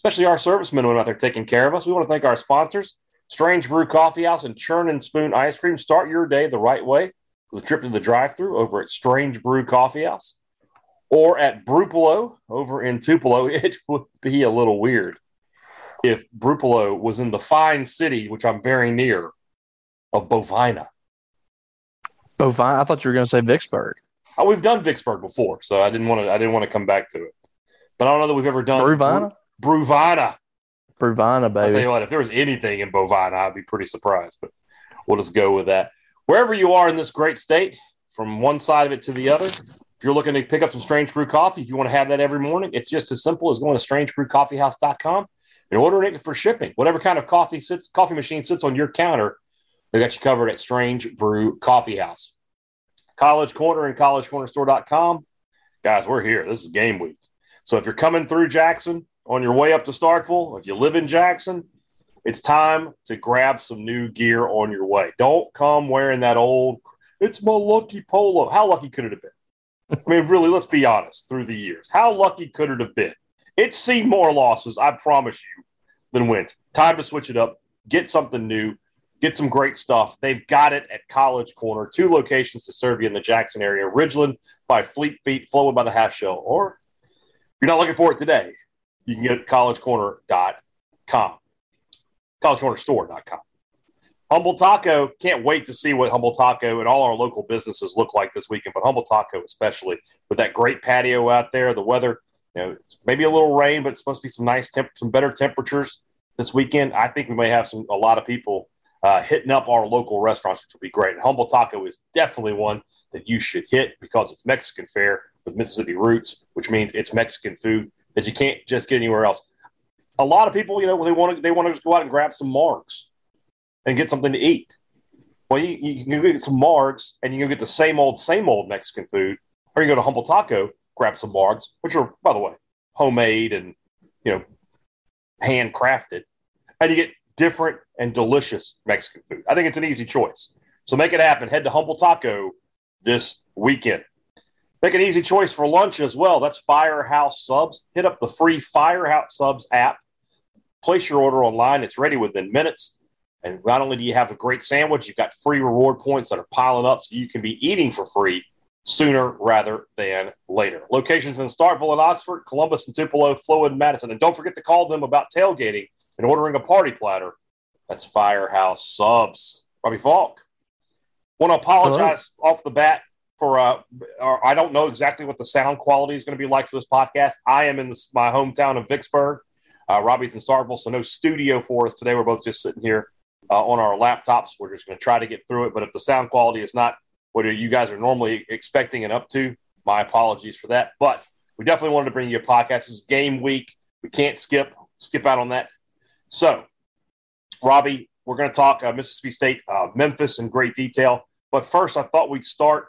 especially our servicemen out there taking care of us. We want to thank our sponsors, Strange Brew Coffee House and Churn and Spoon Ice Cream. Start your day the right way with a trip to the drive through over at Strange Brew Coffee House or at Brupolo over in Tupelo. It would be a little weird if Brupolo was in the fine city, which I'm very near, of Bovina. Bovina? I thought you were going to say Vicksburg. Oh, we've done Vicksburg before, so I didn't want to. I didn't want to come back to it. But I don't know that we've ever done Bruvina. Bru- Bruvina. Bruvina, I'll tell baby. you what, if there was anything in Bovina, I'd be pretty surprised. But we'll just go with that. Wherever you are in this great state, from one side of it to the other, if you're looking to pick up some Strange Brew coffee, if you want to have that every morning, it's just as simple as going to strangebrewcoffeehouse.com and ordering it for shipping. Whatever kind of coffee sits, coffee machine sits on your counter, they got you covered at Strange Brew Coffee House. College Corner and collegecornerstore.com. Guys, we're here. This is game week. So if you're coming through Jackson on your way up to Starkville, if you live in Jackson, it's time to grab some new gear on your way. Don't come wearing that old, it's my lucky polo. How lucky could it have been? I mean, really, let's be honest through the years. How lucky could it have been? It's seen more losses, I promise you, than wins. Time to switch it up, get something new, get some great stuff. They've got it at College Corner, two locations to serve you in the Jackson area Ridgeland by Fleet Feet, Flowwood by the Half Shell. Or if you're not looking for it today, you can get collegecorner.com, collegecornerstore.com. Humble Taco, can't wait to see what Humble Taco and all our local businesses look like this weekend, but Humble Taco especially with that great patio out there, the weather, you know, maybe a little rain, but it's supposed to be some nice temp, some better temperatures this weekend. I think we may have some a lot of people uh, hitting up our local restaurants, which will be great. And Humble Taco is definitely one that you should hit because it's Mexican fare with Mississippi roots, which means it's Mexican food that you can't just get anywhere else. A lot of people, you know, they want to they want to just go out and grab some marks and get something to eat. Well, you, you can get some margs and you can get the same old, same old Mexican food, or you go to Humble Taco, grab some margs, which are, by the way, homemade and you know, handcrafted, and you get different and delicious Mexican food. I think it's an easy choice. So make it happen. Head to Humble Taco this weekend. Make an easy choice for lunch as well. That's Firehouse Subs. Hit up the free Firehouse Subs app. Place your order online. It's ready within minutes. And not only do you have a great sandwich, you've got free reward points that are piling up so you can be eating for free sooner rather than later. Locations in Starkville and Oxford, Columbus and Tupelo, Flowwood and Madison. And don't forget to call them about tailgating and ordering a party platter. That's Firehouse Subs. Robbie Faulk. Want to apologize Hello. off the bat for uh, I don't know exactly what the sound quality is going to be like for this podcast. I am in this, my hometown of Vicksburg. Uh, Robbie's in Starkville, so no studio for us today. We're both just sitting here uh, on our laptops. We're just going to try to get through it. But if the sound quality is not what you guys are normally expecting and up to, my apologies for that. But we definitely wanted to bring you a podcast. This is game week. We can't skip skip out on that. So, Robbie, we're going to talk uh, Mississippi State, uh, Memphis in great detail. But first, I thought we'd start.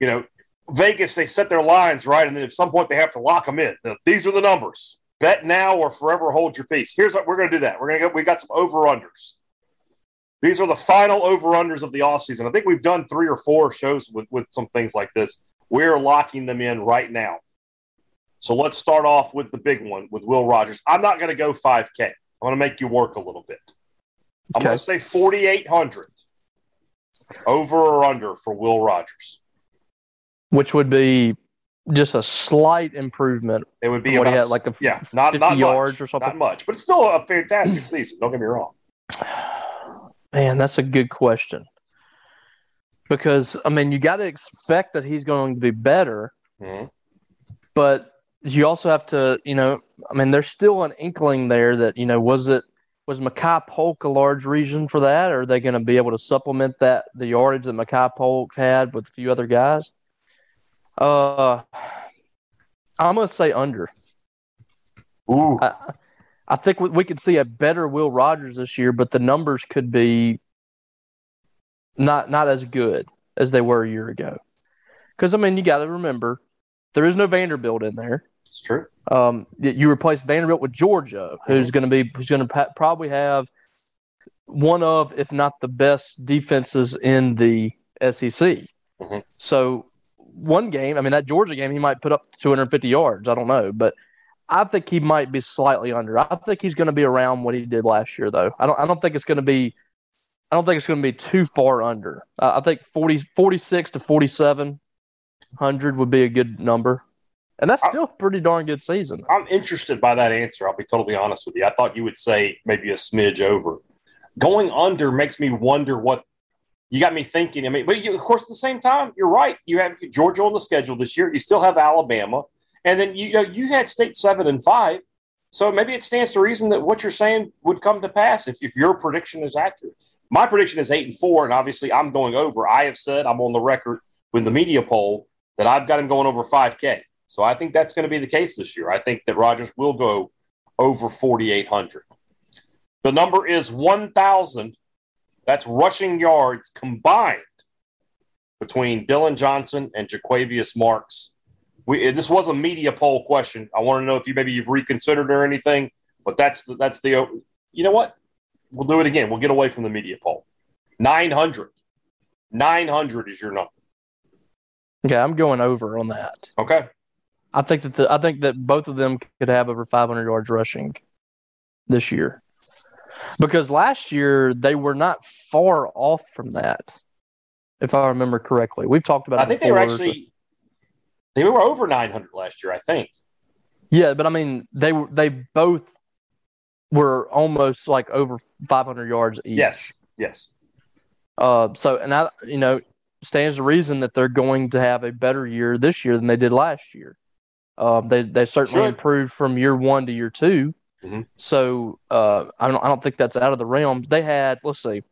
You know, Vegas they set their lines right, and then at some point they have to lock them in. Now, these are the numbers. Bet now or forever hold your peace. Here's what we're going to do. That we're going to get. We got some over unders. These are the final over unders of the offseason. I think we've done three or four shows with, with some things like this. We're locking them in right now. So let's start off with the big one with Will Rogers. I'm not going to go 5K. I'm going to make you work a little bit. I'm okay. going to say 4,800 over or under for Will Rogers, which would be just a slight improvement. It would be about, had, like a yeah, not 50 not yards much, or something. Not much, but it's still a fantastic season. Don't get me wrong. Man, that's a good question. because I mean you got to expect that he's going to be better, hmm but you also have to, you know, I mean, there's still an inkling there that you know was it was Makai Polk a large reason for that? Or are they going to be able to supplement that the yardage that Makai Polk had with a few other guys? Uh, I'm to say under. Ooh, I, I think we, we could see a better Will Rogers this year, but the numbers could be not not as good as they were a year ago. Because I mean, you got to remember there is no Vanderbilt in there. it's true. Um, you replace Vanderbilt with Georgia, who's going to be who's going to pa- probably have one of, if not the best defenses in the SEC. Mhm. So one game, I mean that Georgia game, he might put up 250 yards. I don't know, but I think he might be slightly under. I think he's going to be around what he did last year, though. I don't. I don't think it's going to be. I don't think it's going to be too far under. I I think 40, 46 to 4700 would be a good number. And that's still a pretty darn good season. I'm interested by that answer. I'll be totally honest with you. I thought you would say maybe a smidge over. Going under makes me wonder what you got me thinking. I mean, but you, of course, at the same time, you're right. You have Georgia on the schedule this year. You still have Alabama, and then you, know you had State seven and five. So maybe it stands to reason that what you're saying would come to pass if, if your prediction is accurate. My prediction is eight and four, and obviously I'm going over. I have said I'm on the record with the media poll that I've got him going over 5K. So I think that's going to be the case this year. I think that Rogers will go over 4,800. The number is 1,000. That's rushing yards combined between Dylan Johnson and Jo'quavious Marks. We, eh, this was a media poll question. I want to know if you maybe you've reconsidered or anything, but that's the, that's the you know what? We'll do it again. We'll get away from the media poll. 900. 900 is your number. Okay, I'm going over on that. Okay. I think that the, I think that both of them could have over 500 yards rushing this year, because last year they were not far off from that, if I remember correctly. We've talked about. I think they were before, so- actually they were over 900 last year, I think. yeah, but I mean they were they both were almost like over 500 yards each. Yes. Yes. Uh, so and I you know stands to reason that they're going to have a better year this year than they did last year. Um, they they certainly Sure. improved from year one to year 2 Mhm. So uh, I don't I don't think that's out of the realm. They had let's see,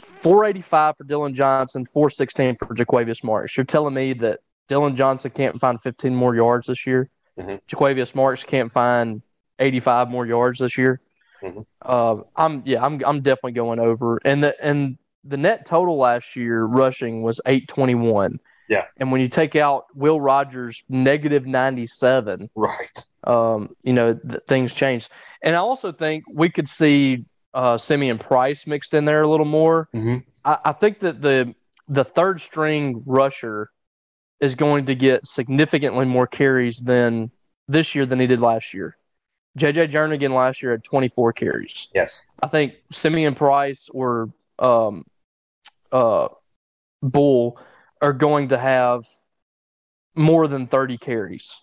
four eighty five for Dylan Johnson, four sixteen for Jo'quavious Marks. You're telling me that Dylan Johnson can't find fifteen more yards this year? Mhm. Jo'quavious Marks can't find eighty five more yards this year? Mhm. Uh, I'm yeah I'm I'm definitely going over and the and the net total last year rushing was 821. Yeah. And when you take out Will Rogers negative 97, Right. um, you know, th- things change. And I also think we could see uh, Simeon Price mixed in there a little more. Mhm. I, I think that the the third string rusher is going to get significantly more carries than this year than he did last year. JJ Jernigan last year had 24 carries. Yes. I think Simeon Price or um, uh, Bull are going to have more than 30 carries.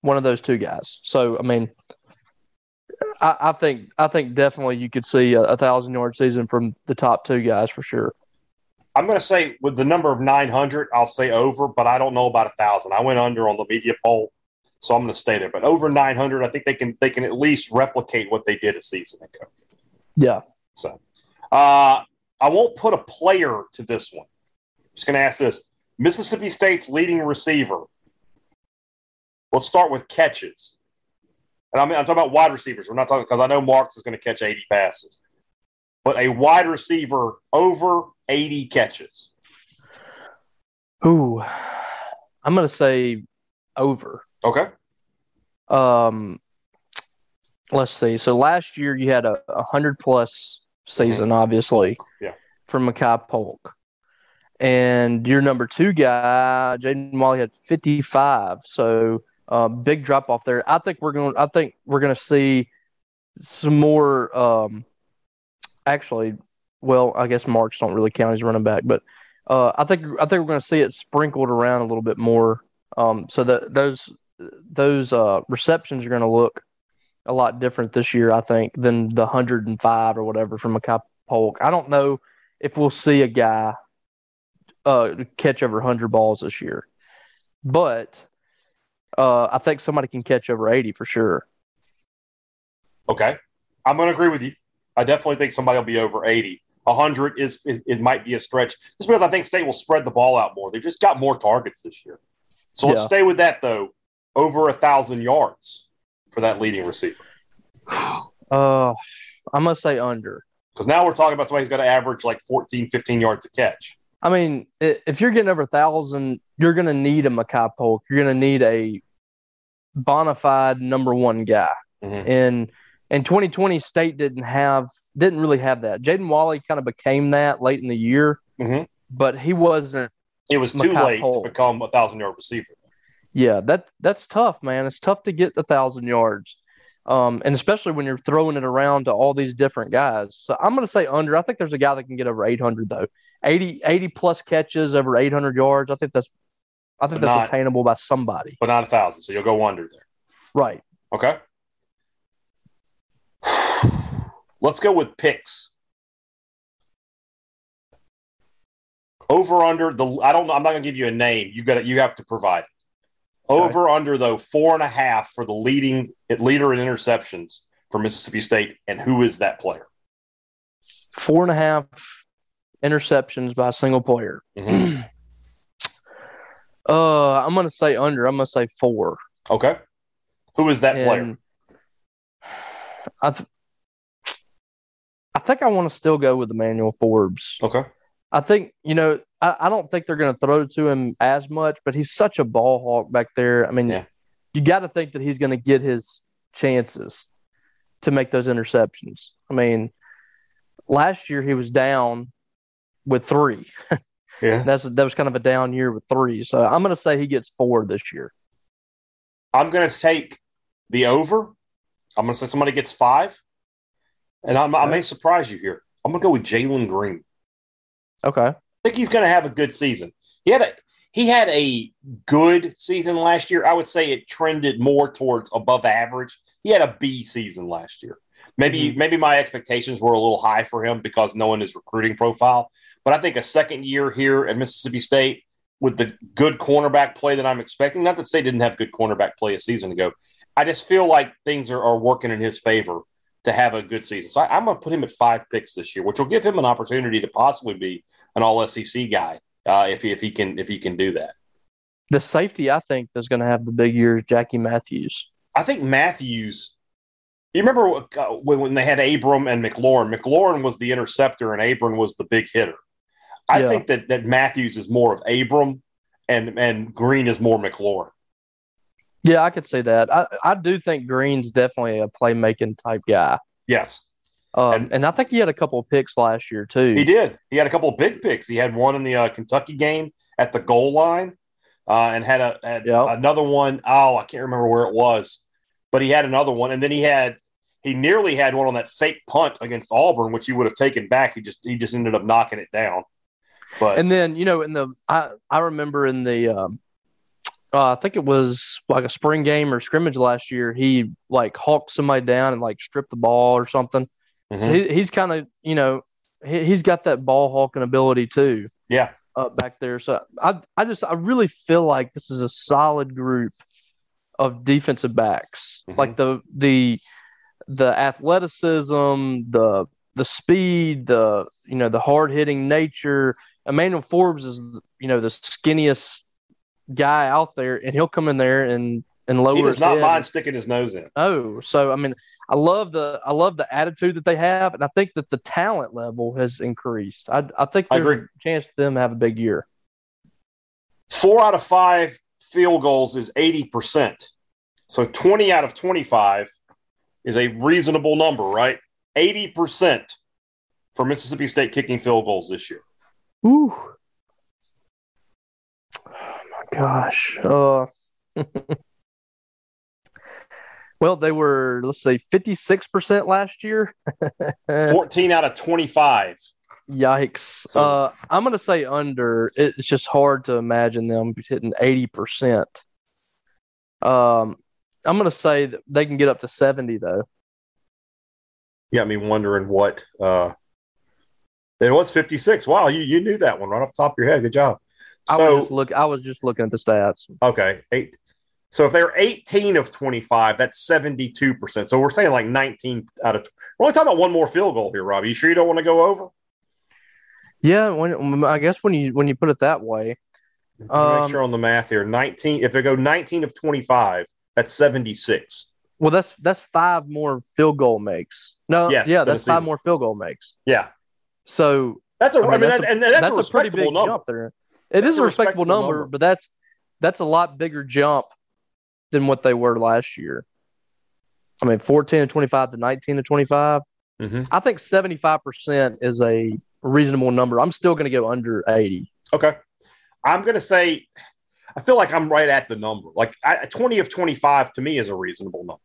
One of those two guys. So, I mean, I, I think I think definitely you could see a, a thousand yard season from the top two guys for sure. I'm going to say with the number of 900, I'll say over, but I don't know about a thousand. I went under on the media poll, so I'm going to stay there. But over 900, I think they can they can at least replicate what they did a season ago. Yeah. So, uh, I won't put a player to this one. I'm just going to ask this: Mississippi State's leading receiver. Let's start with catches, and I mean I'm talking about wide receivers. We're not talking because I know Marks is going to catch 80 passes, but a wide receiver over 80 catches. Ooh, I'm gonna say over. Okay. Um, let's see. So last year you had a, a hundred plus season, obviously. Yeah. From Makai Polk. And your number two guy, Jaden Walley, had 55. So uh, big drop off there. I think we're going. I think we're going to see some more. Um, actually, well, I guess Marks don't really count as running back, but uh, I think I think we're going to see it sprinkled around a little bit more. Um, so that those those uh, receptions are going to look a lot different this year, I think, than the 105 or whatever from Makai Polk. I don't know if we'll see a guy uh, catch over 100 balls this year, but uh, I think somebody can catch over 80 for sure. Okay, I'm going to agree with you. I definitely think somebody will be over 80. 100 is, is it might be a stretch just because I think State will spread the ball out more. They've just got more targets this year. So let's Yeah. stay with that though. Over a thousand yards for that leading receiver. Uh, I'm gonna say under. Because now we're talking about somebody who's got to average like 14, 15 yards a catch. I mean, if you're getting over a thousand, you're gonna need a Makai Polk. You're gonna need a bona fide number one guy. Mhm. And in 2020, State didn't have didn't really have that. Jaden Walley kind of became that late in the year, Mhm. but he wasn't. It was too late Polk. to become a thousand yard receiver. Yeah, that that's tough, man. It's tough to get a thousand yards, um, and especially when you're throwing it around to all these different guys. So I'm going to say under. I think there's a guy that can get over 800 though. 80, 80 plus catches over 800 yards. I think that's I think But that's not- attainable by somebody. but not a thousand. So you'll go under there. Right. Okay. Let's go with picks. Over under the I don't know. I'm not gonna give you a name. You got to you have to provide. it. Over under though four and a half for the leading leader in interceptions for Mississippi State, and who is that player? Four and a half interceptions by a single player. Mhm. Uh, I'm going to say under. I'm going to say four. Okay, who is that player? I, th- I think I want to still go with Emmanuel Forbes. Okay, I think you know I, I don't think they're going to throw to him as much, but he's such a ball hawk back there. I mean, Yeah. you got to think that he's going to get his chances to make those interceptions. I mean, last year he was down with three. yeah. That's that was kind of a down year with three. So I'm going to say he gets four this year. I'm going to take the over. I'm going to say somebody gets five, and I'm, I may surprise you here. I'm going to go with Jalen Green. Okay. I think he's going to have a good season. He had a he had a good season last year. I would say it trended more towards above average. He had a B season last year. Maybe mm-hmm. maybe my expectations were a little high for him because knowing his recruiting profile. But I think a second year here at Mississippi State with the good cornerback play that I'm expecting. Not that State didn't have good cornerback play a season ago. I just feel like things are, are working in his favor to have a good season. So I, I'm going to put him at five picks this year, which will give him an opportunity to possibly be an All SEC guy uh, if he if he can if he can do that. The safety I think that's going to have the big year is Jackie Matthews. I think Matthews. You remember uh, when, when they had Abram and McLaurin? McLaurin was the interceptor and Abram was the big hitter. I Yeah. think that that Matthews is more of Abram and and Green is more McLaurin. Yeah, I could see that. I, I do think Green's definitely a playmaking type guy. Yes, Um, And- and, I think he had a couple of picks last year too. he did. He had a couple of big picks. He had one in the uh, Kentucky game at the goal line, uh, and had a had Yep. another one. Oh, I can't remember where it was, but he had another one, and then he had he nearly had one on that fake punt against Auburn, which he would have taken back. He just he just ended up knocking it down. But And then you know, in the I I remember in the um, uh, I think it was like a spring game or scrimmage last year. He like hawked somebody down and like stripped the ball or something. So Mhm. he, he's kind of you know he, he's got that ball hawking ability too. yeah, uh, back there. So I, I just, I really feel like this is a solid group of defensive backs. Mhm. Like the the the athleticism, the the speed, the you know the hard hitting nature. Emmanuel Forbes is you know the skinniest guy out there, and he'll come in there and and lower he does his not mind sticking his nose in. Oh, so I mean, I love the I love the attitude that they have, and I think that the talent level has increased. I I think I there's agree. a chance for them to have a big year. Four out of five field goals is eighty percent. So twenty out of twenty-five is a reasonable number, right? Eighty percent for Mississippi State kicking field goals this year. Ooh. My gosh. Uh, well, they were, let's say, 56% last year. Fourteen out of twenty-five. Yikes. So- uh, I'm going to say under. It's just hard to imagine them hitting 80%. Um, I'm going to say that they can get up to 70, though. got me wondering what uh It was 56. Wow, you, you knew that one right off the top of your head. Good job. I So, was just look. I was just looking at the stats. okay, eight. So if they're 18 of 25, that's 72%. So we're saying like 19 out of. We're only talking about one more field goal here, Rob. You sure you don't want to go over? Yeah, when I guess when you when you put it that way, Um, make sure on the math here. 19. If they go 19 of 25, that's 76. well, that's that's five more field goal makes. No, Yes, yeah, that's five more field goal makes. Yeah, So that's a. I I mean, mean, that, that's a- and that's, a that's a pretty big number. jump there. It That's is a respectable respectable number, number. but that's that's a lot bigger jump than what they were last year. I mean, fourteen to twenty-five to nineteen to twenty-five. Mhm. I think seventy-five percent is a reasonable number. I'm still going to go under eighty. Okay. I'm going to say, I feel like I'm right at the number. Like I, 20 of 25 to me is a reasonable number.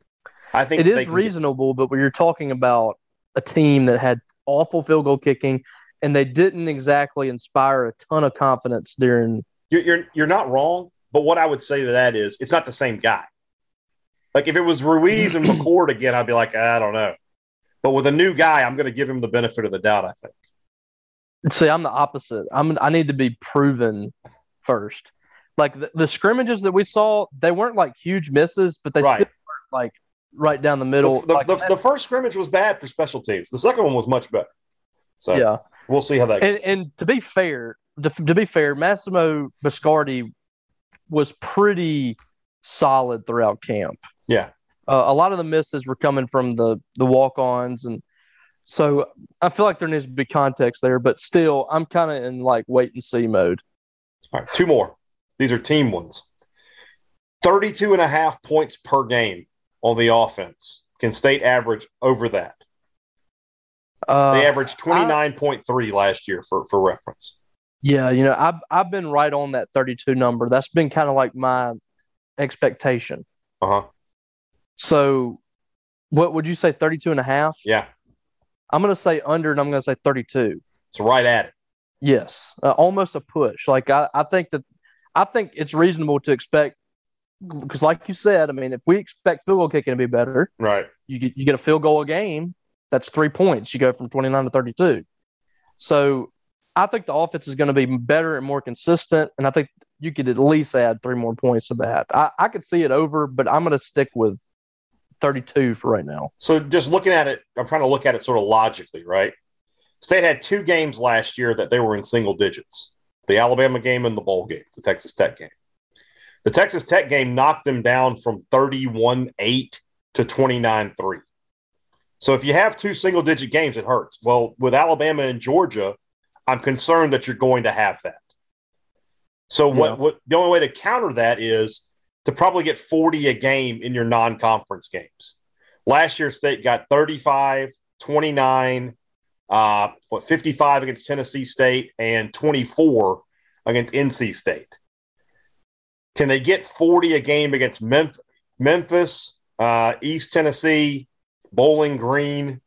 I think it is can get- reasonable, but when you're talking about a team that had awful field goal kicking and they didn't exactly inspire a ton of confidence during. you're, you're, you're not wrong. But what I would say to that is it's not the same guy. Like if it was Ruiz and McCord again, I'd be like, ah, I don't know. But with a new guy, I'm going to give him the benefit of the doubt, I think. See, I'm the opposite. I'm I need to be proven first. Like the, the scrimmages that we saw, they weren't like huge misses, but they Right. still weren't like right down the middle. The, the, Like, the, the first scrimmage was bad for special teams. The second one was much better. So yeah, we'll see how that goes. and and to be fair, to, to be fair, Massimo Biscardi was pretty solid throughout camp. Yeah. Uh, a lot of the misses were coming from the the walk ons, and so I feel like there needs to be context there. But still, I'm kind of in like wait and see mode. All right, two more. These are team ones. 32 and a half points per game on the offense. Can state average over that? Uh, They averaged 29.3 last year for, for reference. Yeah, you know, I've I've been right on that 32 number. That's been kind of like my expectation. Uh huh. So, what would you say 32 and a half? Yeah. I'm going to say under and I'm going to say 32. It's right at it. Yes, uh, almost a push. Like I, I think that I think it's reasonable to expect because, like you said, I mean, if we expect field goal kicking to be better, Right. you get you get a field goal a game. That's three points. You go from 29 to 32. So I think the offense is going to be better and more consistent, and I think you could at least add three more points to that. I, I could see it over, but I'm going to stick with 32 for right now. So just looking at it, I'm trying to look at it sort of logically, right? State had two games last year that they were in single digits the Alabama game and the bowl game, the Texas Tech game. The Texas Tech game knocked them down from 31 8 to 29 3. So if you have two single digit games, it hurts. Well, with Alabama and Georgia, I'm concerned that you're going to have that. So what, Yeah. what the only way to counter that is to probably get 40 a game in your non-conference games. Last year, State got 35, 29, uh, what 55 against Tennessee State and 24 against NC State. Can they get 40 a game against Memphis, Memphis uh, East Tennessee, Bowling Green,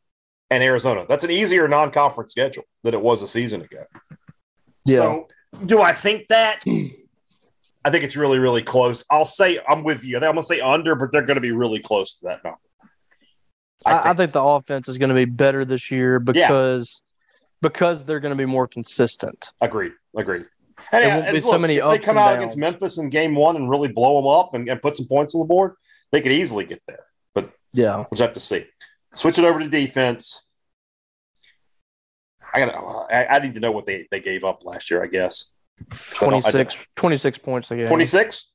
and Arizona? That's an easier non-conference schedule than it was a season ago. Yeah. So, do I think that? I think it's really, really close. I'll say I'm with you. I'm going to say under, but they're going to be really close to that number. I, I I, think, think the offense is going to be better this year because because they're going to be more consistent. agreed. Agreed. And, There won't be so many if they come and out downs. against Memphis in game one and really blow them up and, and put some points on the board, they could easily get there. Yeah. we'll just have to see. Switch it over to defense. I got. I, I need to know what they, they gave up last year. I guess 'Cause I don't- I 26, 26 points again. 26.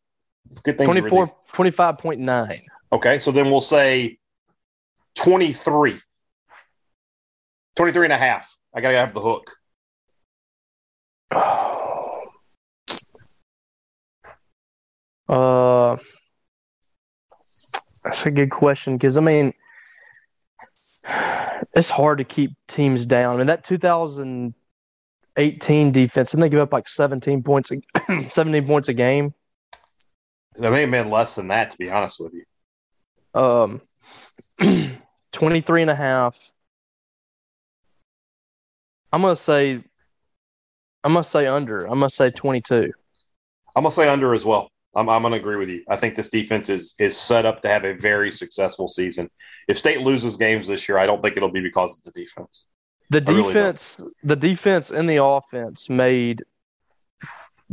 It's a good thing. to 24, 25.9. Okay, so then we'll say 23. 23 and a half. I got to have the hook. Uh, that's a good question because I mean, it's hard to keep teams down. I mean, that 2018 defense, didn't they give up like 17 points, a, 17 points a game? There may have been less than that, to be honest with you. Um, 23 and a half. I'm gonna say, I'm gonna say under. I'm gonna say 22. I'm going to say under as well. I'm, I'm going to agree with you. I think this defense is is set up to have a very successful season. If State loses games this year, I don't think it'll be because of the defense. The I really defense, the defense and the offense made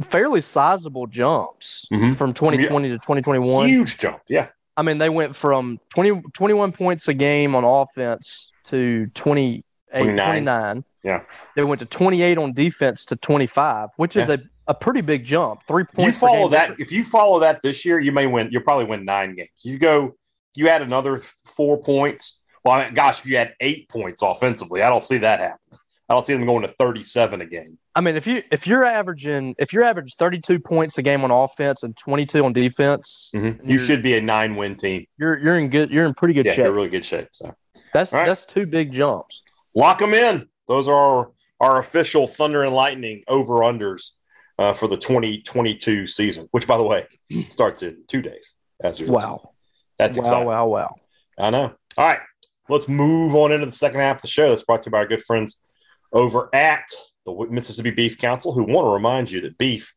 fairly sizable jumps Mhm. from 2020 to 2021. Huge jump. Yeah. I mean, they went from 20, 21 points a game on offense to 28, 29. 29. Yeah. They went to 28 on defense to 25, which is a, a pretty big jump. Three points You follow that. difference. If you follow that this year, you may win. You'll probably win nine games. You go, you add another four points. Well, I mean, gosh, if you had eight points offensively, I don't see that happening. I don't see them going to 37 a game. I mean, if you if you're averaging if you're averaging 32 points a game on offense and 22 on defense, mm-hmm. You you're- should be a nine win team. you're you're in good you're in pretty good Yeah, shape. you're in really good shape. So That's right. that's two big jumps. lock them in. Those are our, our official Thunder and Lightning over unders uh, for the 2022 season, which, by the way, starts in two days. As. Wow. That's wow, exciting. wow, wow. I know. All right, let's move on into the second half of the show. That's brought to you by our good friends over at the Mississippi Beef Council, who want to remind you that beef,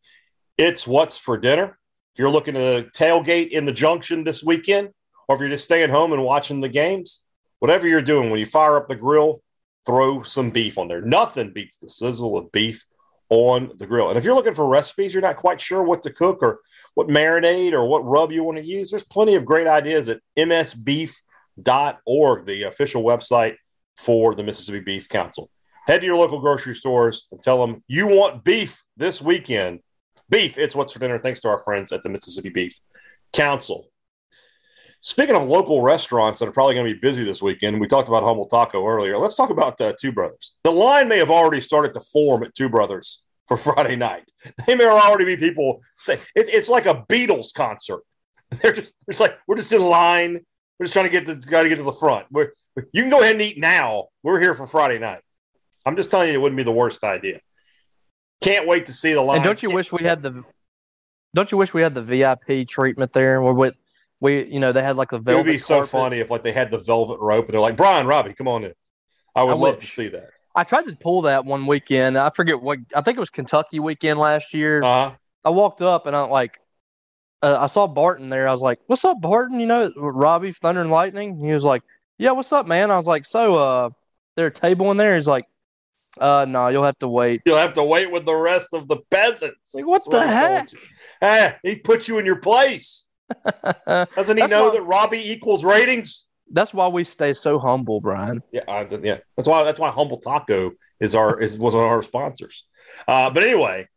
it's what's for dinner. If you're looking to tailgate in the junction this weekend, or if you're just staying home and watching the games, whatever you're doing, when you fire up the grill, throw some beef on there. Nothing beats the sizzle of beef on the grill. And if you're looking for recipes, you're not quite sure what to cook or what marinade or what rub you want to use, there's plenty of great ideas at msbeef.org, the official website for the Mississippi Beef Council. Head to your local grocery stores and tell them you want beef this weekend. Beef, it's what's for dinner. Thanks to our friends at the Mississippi Beef Council. Speaking of local restaurants that are probably going to be busy this weekend, we talked about Humble Taco earlier. Let's talk about uh, Two Brothers. The line may have already started to form at Two Brothers for Friday night. They may already be people say it, it's like a Beatles concert. They're just it's like we're just in line. We're just trying to get the got to get to the front. We're, you can go ahead and eat now. We're here for Friday night. I'm just telling you, it wouldn't be the worst idea. Can't wait to see the line. And don't you wish we had the don't you wish we had the VIP treatment there where we, we you know they had like the velvet rope. It would be so carpet. funny if like they had the velvet rope and they're like, Brian, Robbie, come on in. I would I love to see that. I tried to pull that one weekend. I forget what I think it was Kentucky weekend last year. Uh, I walked up and I like uh, I saw Barton there. I was like, "What's up, Barton?" You know, Robbie Thunder and Lightning. He was like, "Yeah, what's up, man?" I was like, "So, uh, there a table in there?" He's like, "Uh, no, you'll have to wait." you'll have to wait with the rest of the peasants. Like, what That's the he heck? Eh, he put you in your place. Doesn't he That's know why- that Robbie equals ratings? That's why we stay so humble, Brian. Yeah, I, yeah. That's why. That's why Humble Taco is our is was one of our sponsors. Uh, but anyway,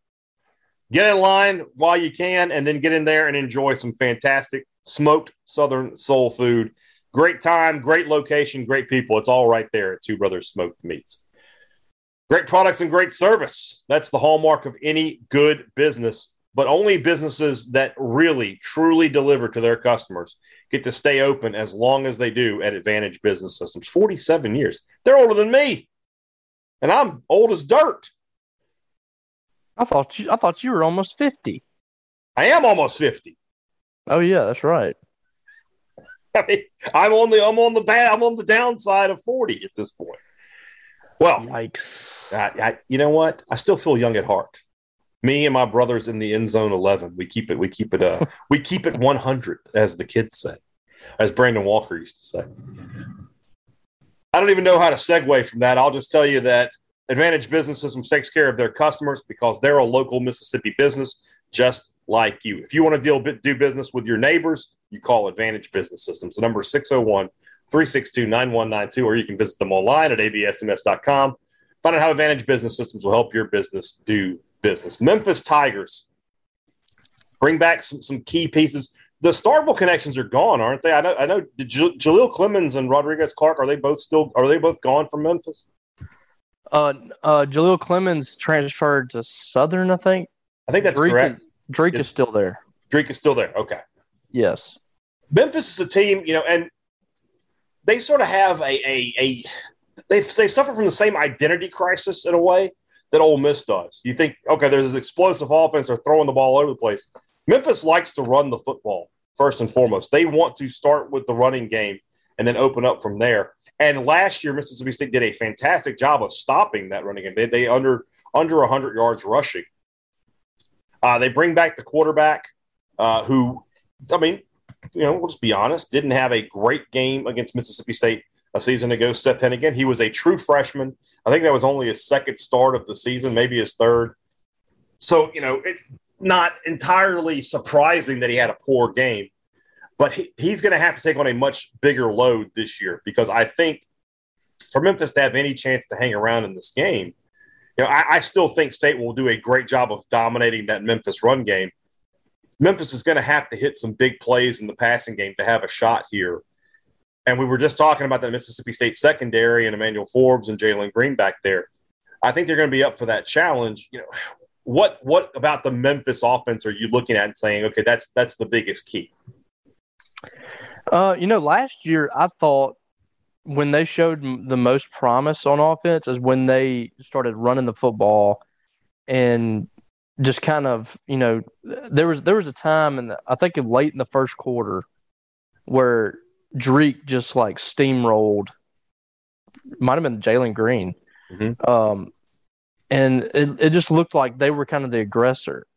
get in line while you can, and then get in there and enjoy some fantastic smoked Southern soul food. Great time, great location, great people. It's all right there at Two Brothers Smoked Meats. Great products and great service. That's the hallmark of any good business. But only businesses that really, truly deliver to their customers get to stay open as long as they do at Advantage Business Systems. 47 years. They're older than me. And I'm old as dirt. I thought you I thought you were almost fifty. I am almost 50. Oh yeah, that's right. I mean, I'm on the I'm on the bad I'm on the downside of 40 at this point. Well, Yikes. I, I, you know what? I still feel young at heart. Me and my brothers in the end zone 11. We keep it. We keep it. Uh, we keep it 100, as the kids say, as Brandon Walker used to say. I don't even know how to segue from that. I'll just tell you that Advantage Business Systems takes care of their customers because they're a local Mississippi business, just like you. If you want to deal do business with your neighbors, you call Advantage Business Systems. The number is 601 362 9192, or you can visit them online at absms.com. Find out how Advantage Business Systems will help your business do business. Memphis Tigers bring back some, some key pieces. The Starkville connections are gone, aren't they? I know. I know. J- Jaleel Clemens and Rodriguez Clark are they both still? Are they both gone from Memphis? Uh, uh, Jaleel Clemens transferred to Southern, I think. I think that's Drake correct. Is, Drake Yes. is still there. Drake is still there. Okay. Yes. Memphis is a team, you know, and they sort of have a a, a they they suffer from the same identity crisis in a way that Ole Miss does. You think, okay, there's this explosive offense, they're throwing the ball all over the place. Memphis likes to run the football first and foremost. They want to start with the running game and then open up from there. And last year, Mississippi State did a fantastic job of stopping that running game. They they under under 100 yards rushing. Uh, they bring back the quarterback, uh, who, I mean, you know, we'll just be honest, didn't have a great game against Mississippi State a season ago. Seth Henigan, he was a true freshman. I think that was only his second start of the season, maybe his third. So, you know, it, not entirely surprising that he had a poor game, but he, he's going to have to take on a much bigger load this year because I think for Memphis to have any chance to hang around in this game, you know, I, I still think State will do a great job of dominating that Memphis run game. Memphis is going to have to hit some big plays in the passing game to have a shot here. And we were just talking about the Mississippi State secondary and Emmanuel Forbes and Jalen Green back there. I think they're going to be up for that challenge. You know, what what about the Memphis offense are you looking at and saying, okay, that's that's the biggest key? Uh, you know, last year I thought when they showed the most promise on offense is when they started running the football and just kind of, you know, there was there was a time in the, I think late in the first quarter where Dreek just like steamrolled. Might have been Jalen Green. Mm-hmm. Um, and it, it just looked like they were kind of the aggressor.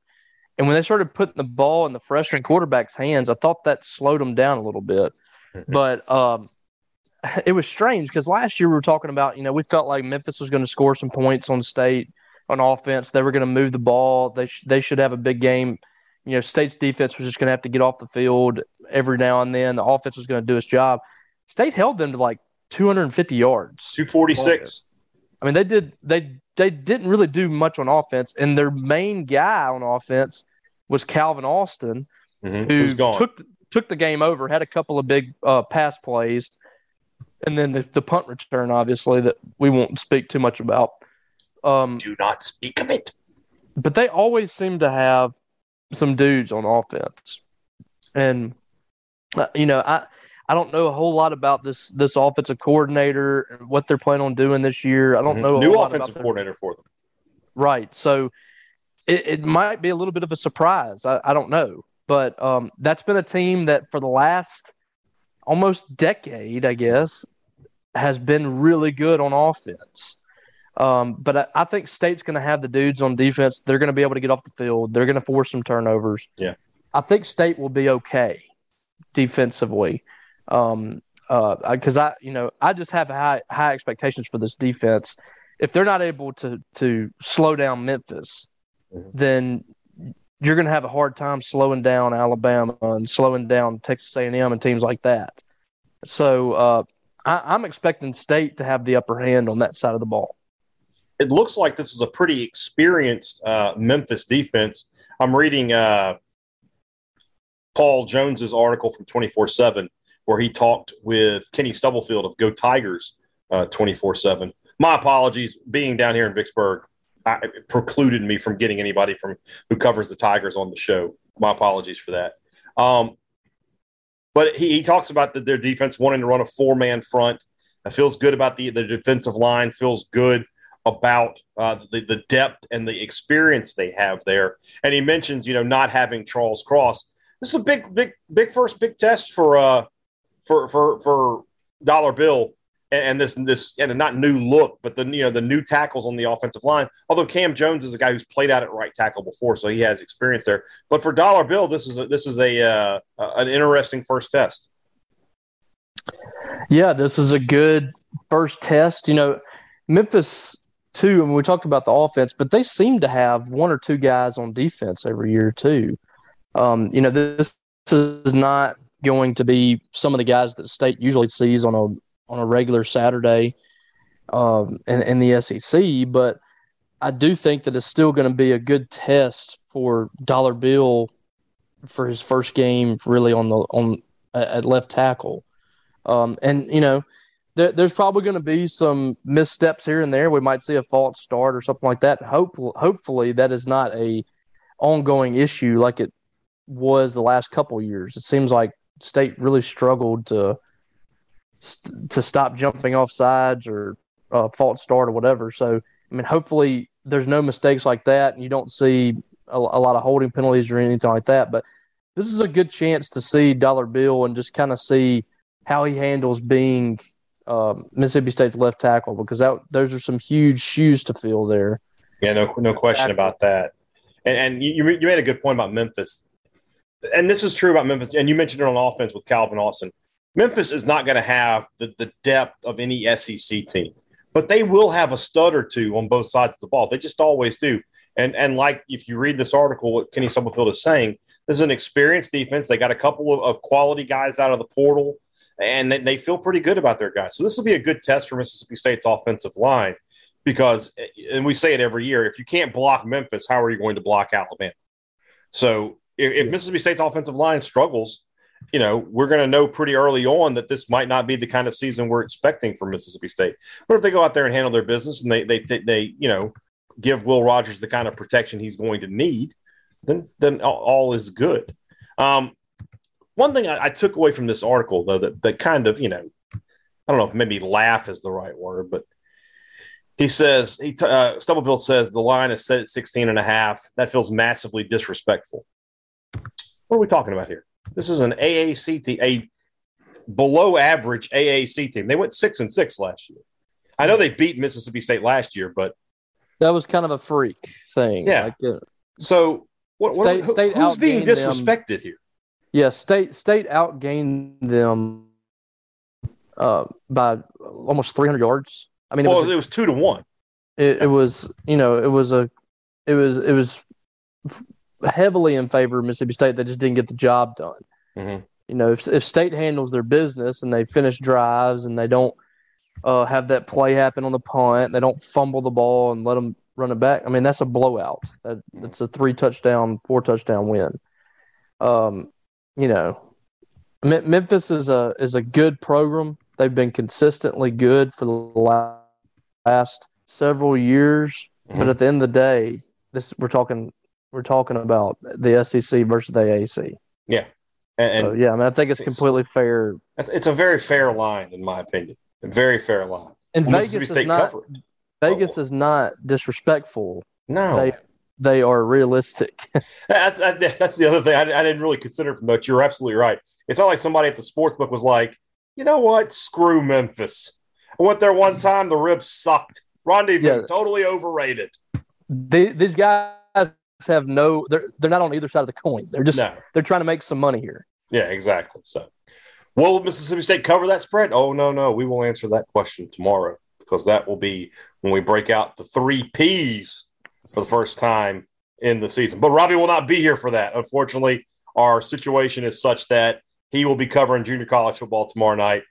And when they started putting the ball in the freshman quarterback's hands, I thought that slowed them down a little bit. Mm-hmm. But um, it was strange because last year we were talking about, you know, we felt like Memphis was going to score some points on state on offense. They were going to move the ball. They sh- they should have a big game you know, State's defense was just going to have to get off the field every now and then. The offense was going to do its job. State held them to like 250 yards, 246. I mean, they did they they didn't really do much on offense, and their main guy on offense was Calvin Austin, mm-hmm. who took took the game over, had a couple of big uh, pass plays, and then the, the punt return, obviously that we won't speak too much about. Um, do not speak of it. But they always seem to have some dudes on offense, and uh, you know I I don't know a whole lot about this this offensive coordinator and what they're planning on doing this year. I don't mm-hmm. know new offensive coordinator for them. Right, so it, it might be a little bit of a surprise. I, I don't know, but um, that's been a team that for the last almost decade, I guess, has been really good on offense. Um, but I, I, think State's going to have the dudes on defense. They're going to be able to get off the field. They're going to force some turnovers. Yeah. I think State will be okay defensively. Um, because uh, I, you know, I just have high high expectations for this defense. If they're not able to to slow down Memphis, mm-hmm. then you're going to have a hard time slowing down Alabama and slowing down Texas A&M and teams like that. So uh, I, I'm expecting State to have the upper hand on that side of the ball it looks like this is a pretty experienced uh, Memphis defense. I'm reading uh, Paul Jones's article from 24 7, where he talked with Kenny Stubblefield of Go Tigers uh, 24 7. My apologies, being down here in Vicksburg I, precluded me from getting anybody from who covers the Tigers on the show. My apologies for that. Um, but he, he talks about the, their defense wanting to run a four man front. It feels good about the, the defensive line, feels good about uh, the, the depth and the experience they have there. And he mentions, you know, not having Charles Cross. This is a big, big, big first big test for uh for for for Dollar Bill and, and this this and not new look, but the you know the new tackles on the offensive line. Although Cam Jones is a guy who's played out at right tackle before, so he has experience there. But for Dollar Bill, this is a, this is a uh, an interesting first test. Yeah, this is a good first test. You know, Memphis two. Mean, we talked about the offense, but they seem to have one or two guys on defense every year too. Um, you know, this, is not going to be some of the guys that state usually sees on a on a regular Saturday um, in, in the SEC, but I do think that it's still going to be a good test for Dollar Bill for his first game, really on the on at left tackle. Um, and you know, there, there's probably going to be some missteps here and there. We might see a false start or something like that. Hope, hopefully, that is not a ongoing issue like it was the last couple years. It seems like State really struggled to to stop jumping off sides or uh, false start or whatever. So, I mean, hopefully, there's no mistakes like that, and you don't see a, a lot of holding penalties or anything like that. But this is a good chance to see Dollar Bill and just kind of see how he handles being um, Mississippi State's left tackle because that those are some huge shoes to fill there. Yeah, no, no question about that. And, and you, you made a good point about Memphis, and this is true about Memphis. And you mentioned it on offense with Calvin Austin. Memphis is not going to have the, the depth of any SEC team, but they will have a stud or two on both sides of the ball. They just always do. And and like if you read this article, what Kenny Stubblefield is saying, this is an experienced defense. They got a couple of, of quality guys out of the portal, and they, they feel pretty good about their guys. So this will be a good test for Mississippi State's offensive line because, and we say it every year, if you can't block Memphis, how are you going to block Alabama? So if, if Mississippi State's offensive line struggles, you know, we're going to know pretty early on that this might not be the kind of season we're expecting from Mississippi State. But if they go out there and handle their business and they, they, they, you know, give Will Rogers the kind of protection he's going to need, then, then all is good. Um, one thing I, I took away from this article, though, that, that kind of, you know, I don't know if maybe laugh is the right word, but he says, he t- uh, Stubblefield says the line is set at 16 and a half. That feels massively disrespectful. What are we talking about here? This is an AAC team, a below average AAC team. They went six and six last year. I know they beat Mississippi State last year, but that was kind of a freak thing. Yeah. Like, uh, so what, state, what, state who's being disrespected them. here? Yeah, state state outgained them uh, by almost 300 yards. I mean, it well, was, it was two to one. It, it, was, you know, it was a, it was, it was heavily in favor of Mississippi State. They just didn't get the job done. Mm-hmm. You know, if, if State handles their business and they finish drives and they don't uh, have that play happen on the punt, they don't fumble the ball and let them run it back. I mean, that's a blowout. That, that's a three touchdown, four touchdown win. Um, you know, Memphis is a is a good program. They've been consistently good for the last several years. Mm-hmm. But at the end of the day, this we're talking we're talking about the SEC versus the AAC. Yeah. And, so, yeah, I mean, I think it's, it's completely fair. It's a very fair line, in my opinion. A very fair line. And Vegas is not Vegas oh. is not disrespectful. No, they they are realistic. that's that's the other thing I, I didn't really consider from that. You're absolutely right. It's not like somebody at the sports book was like, you know what? Screw Memphis. I went there one time. The ribs sucked. Rendezvous yeah. totally overrated. The, these guys have no. They're they're not on either side of the coin. They're just no. they're trying to make some money here. Yeah, exactly. So, will Mississippi State cover that spread? Oh no, no. We will answer that question tomorrow because that will be when we break out the three P's for the first time in the season. But Robbie will not be here for that. Unfortunately, our situation is such that he will be covering junior college football tomorrow night.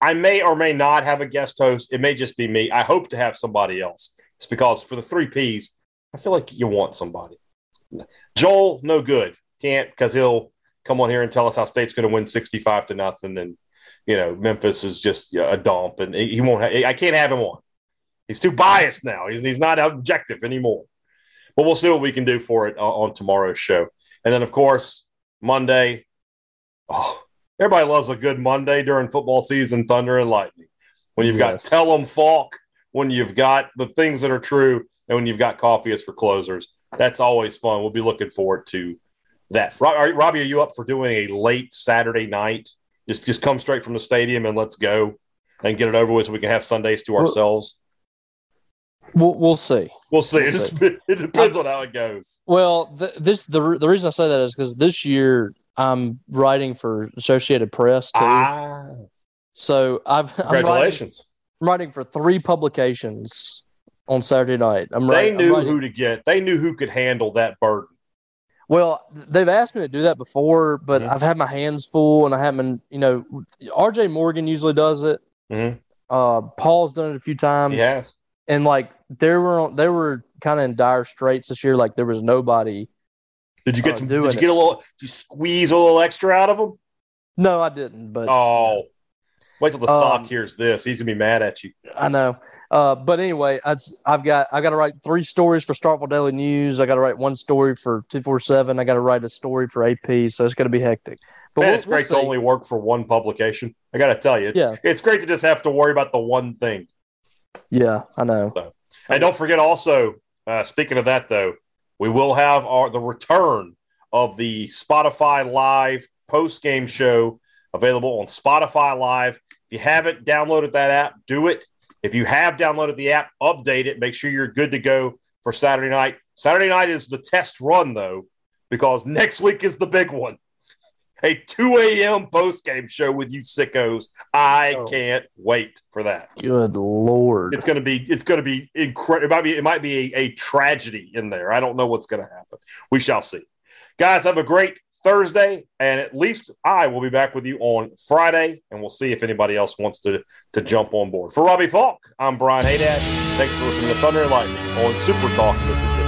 I may or may not have a guest host. It may just be me. I hope to have somebody else. It's because for the three P's, I feel like you want somebody. Joel, no good. Can't because he'll come on here and tell us how State's going to win 65 to nothing. And, you know, Memphis is just a dump and he won't, ha- I can't have him on. He's too biased now. He's, he's not objective anymore. But we'll see what we can do for it on, on tomorrow's show. And then, of course, Monday. Oh, everybody loves a good Monday during football season, thunder and lightning. When you've yes. got Tell 'em Faulk, when you've got the things that are true, and when you've got coffee is for closers. That's always fun. We'll be looking forward to that. Robbie, are you up for doing a late Saturday night? Just just come straight from the stadium and let's go and get it over with so we can have Sundays to ourselves. We'll, we'll see. We'll see. We'll it, see. Just, it depends on how it goes. Well, the, this the the reason I say that is because this year I'm writing for Associated Press too. Ah. So I've congratulations. I'm writing, I'm writing for three publications on Saturday night. I'm they writing, knew writing, who to get. They knew who could handle that burden. Well, they've asked me to do that before, but mm-hmm. I've had my hands full, and I haven't. You know, R.J. Morgan usually does it. Mm-hmm. Uh, Paul's done it a few times. Yes and like they were they were kind of in dire straits this year. Like there was nobody. Did you get uh, some? Did you get a little? Did you squeeze a little extra out of them? No, I didn't. But oh, wait till the um, sock hears this. He's gonna be mad at you. I know. Uh, but anyway, I, have got I got to write three stories for Starkville Daily News. I got to write one story for two four seven. I got to write a story for AP. So it's going to be hectic. But Man, we'll, it's great we'll to only work for one publication. I got to tell you, it's, yeah. it's great to just have to worry about the one thing. Yeah, I know. So, and don't forget also, uh, speaking of that though, we will have our the return of the Spotify Live post game show available on Spotify Live. If you haven't downloaded that app, do it. If you have downloaded the app, update it. Make sure you're good to go for Saturday night. Saturday night is the test run though, because next week is the big one. A 2 a.m. post game show with you sickos. I Oh. can't wait for that. Good lord. It's gonna be it's gonna be incredible. It might be it might be a, a tragedy in there. I don't know what's gonna happen. We shall see. Guys, have a great Thursday, and at least I will be back with you on Friday, and we'll see if anybody else wants to to jump on board. For Robbie Faulk, I'm Brian Hadad. Thanks for listening to Thunder and Lightning on Super Talk Mississippi.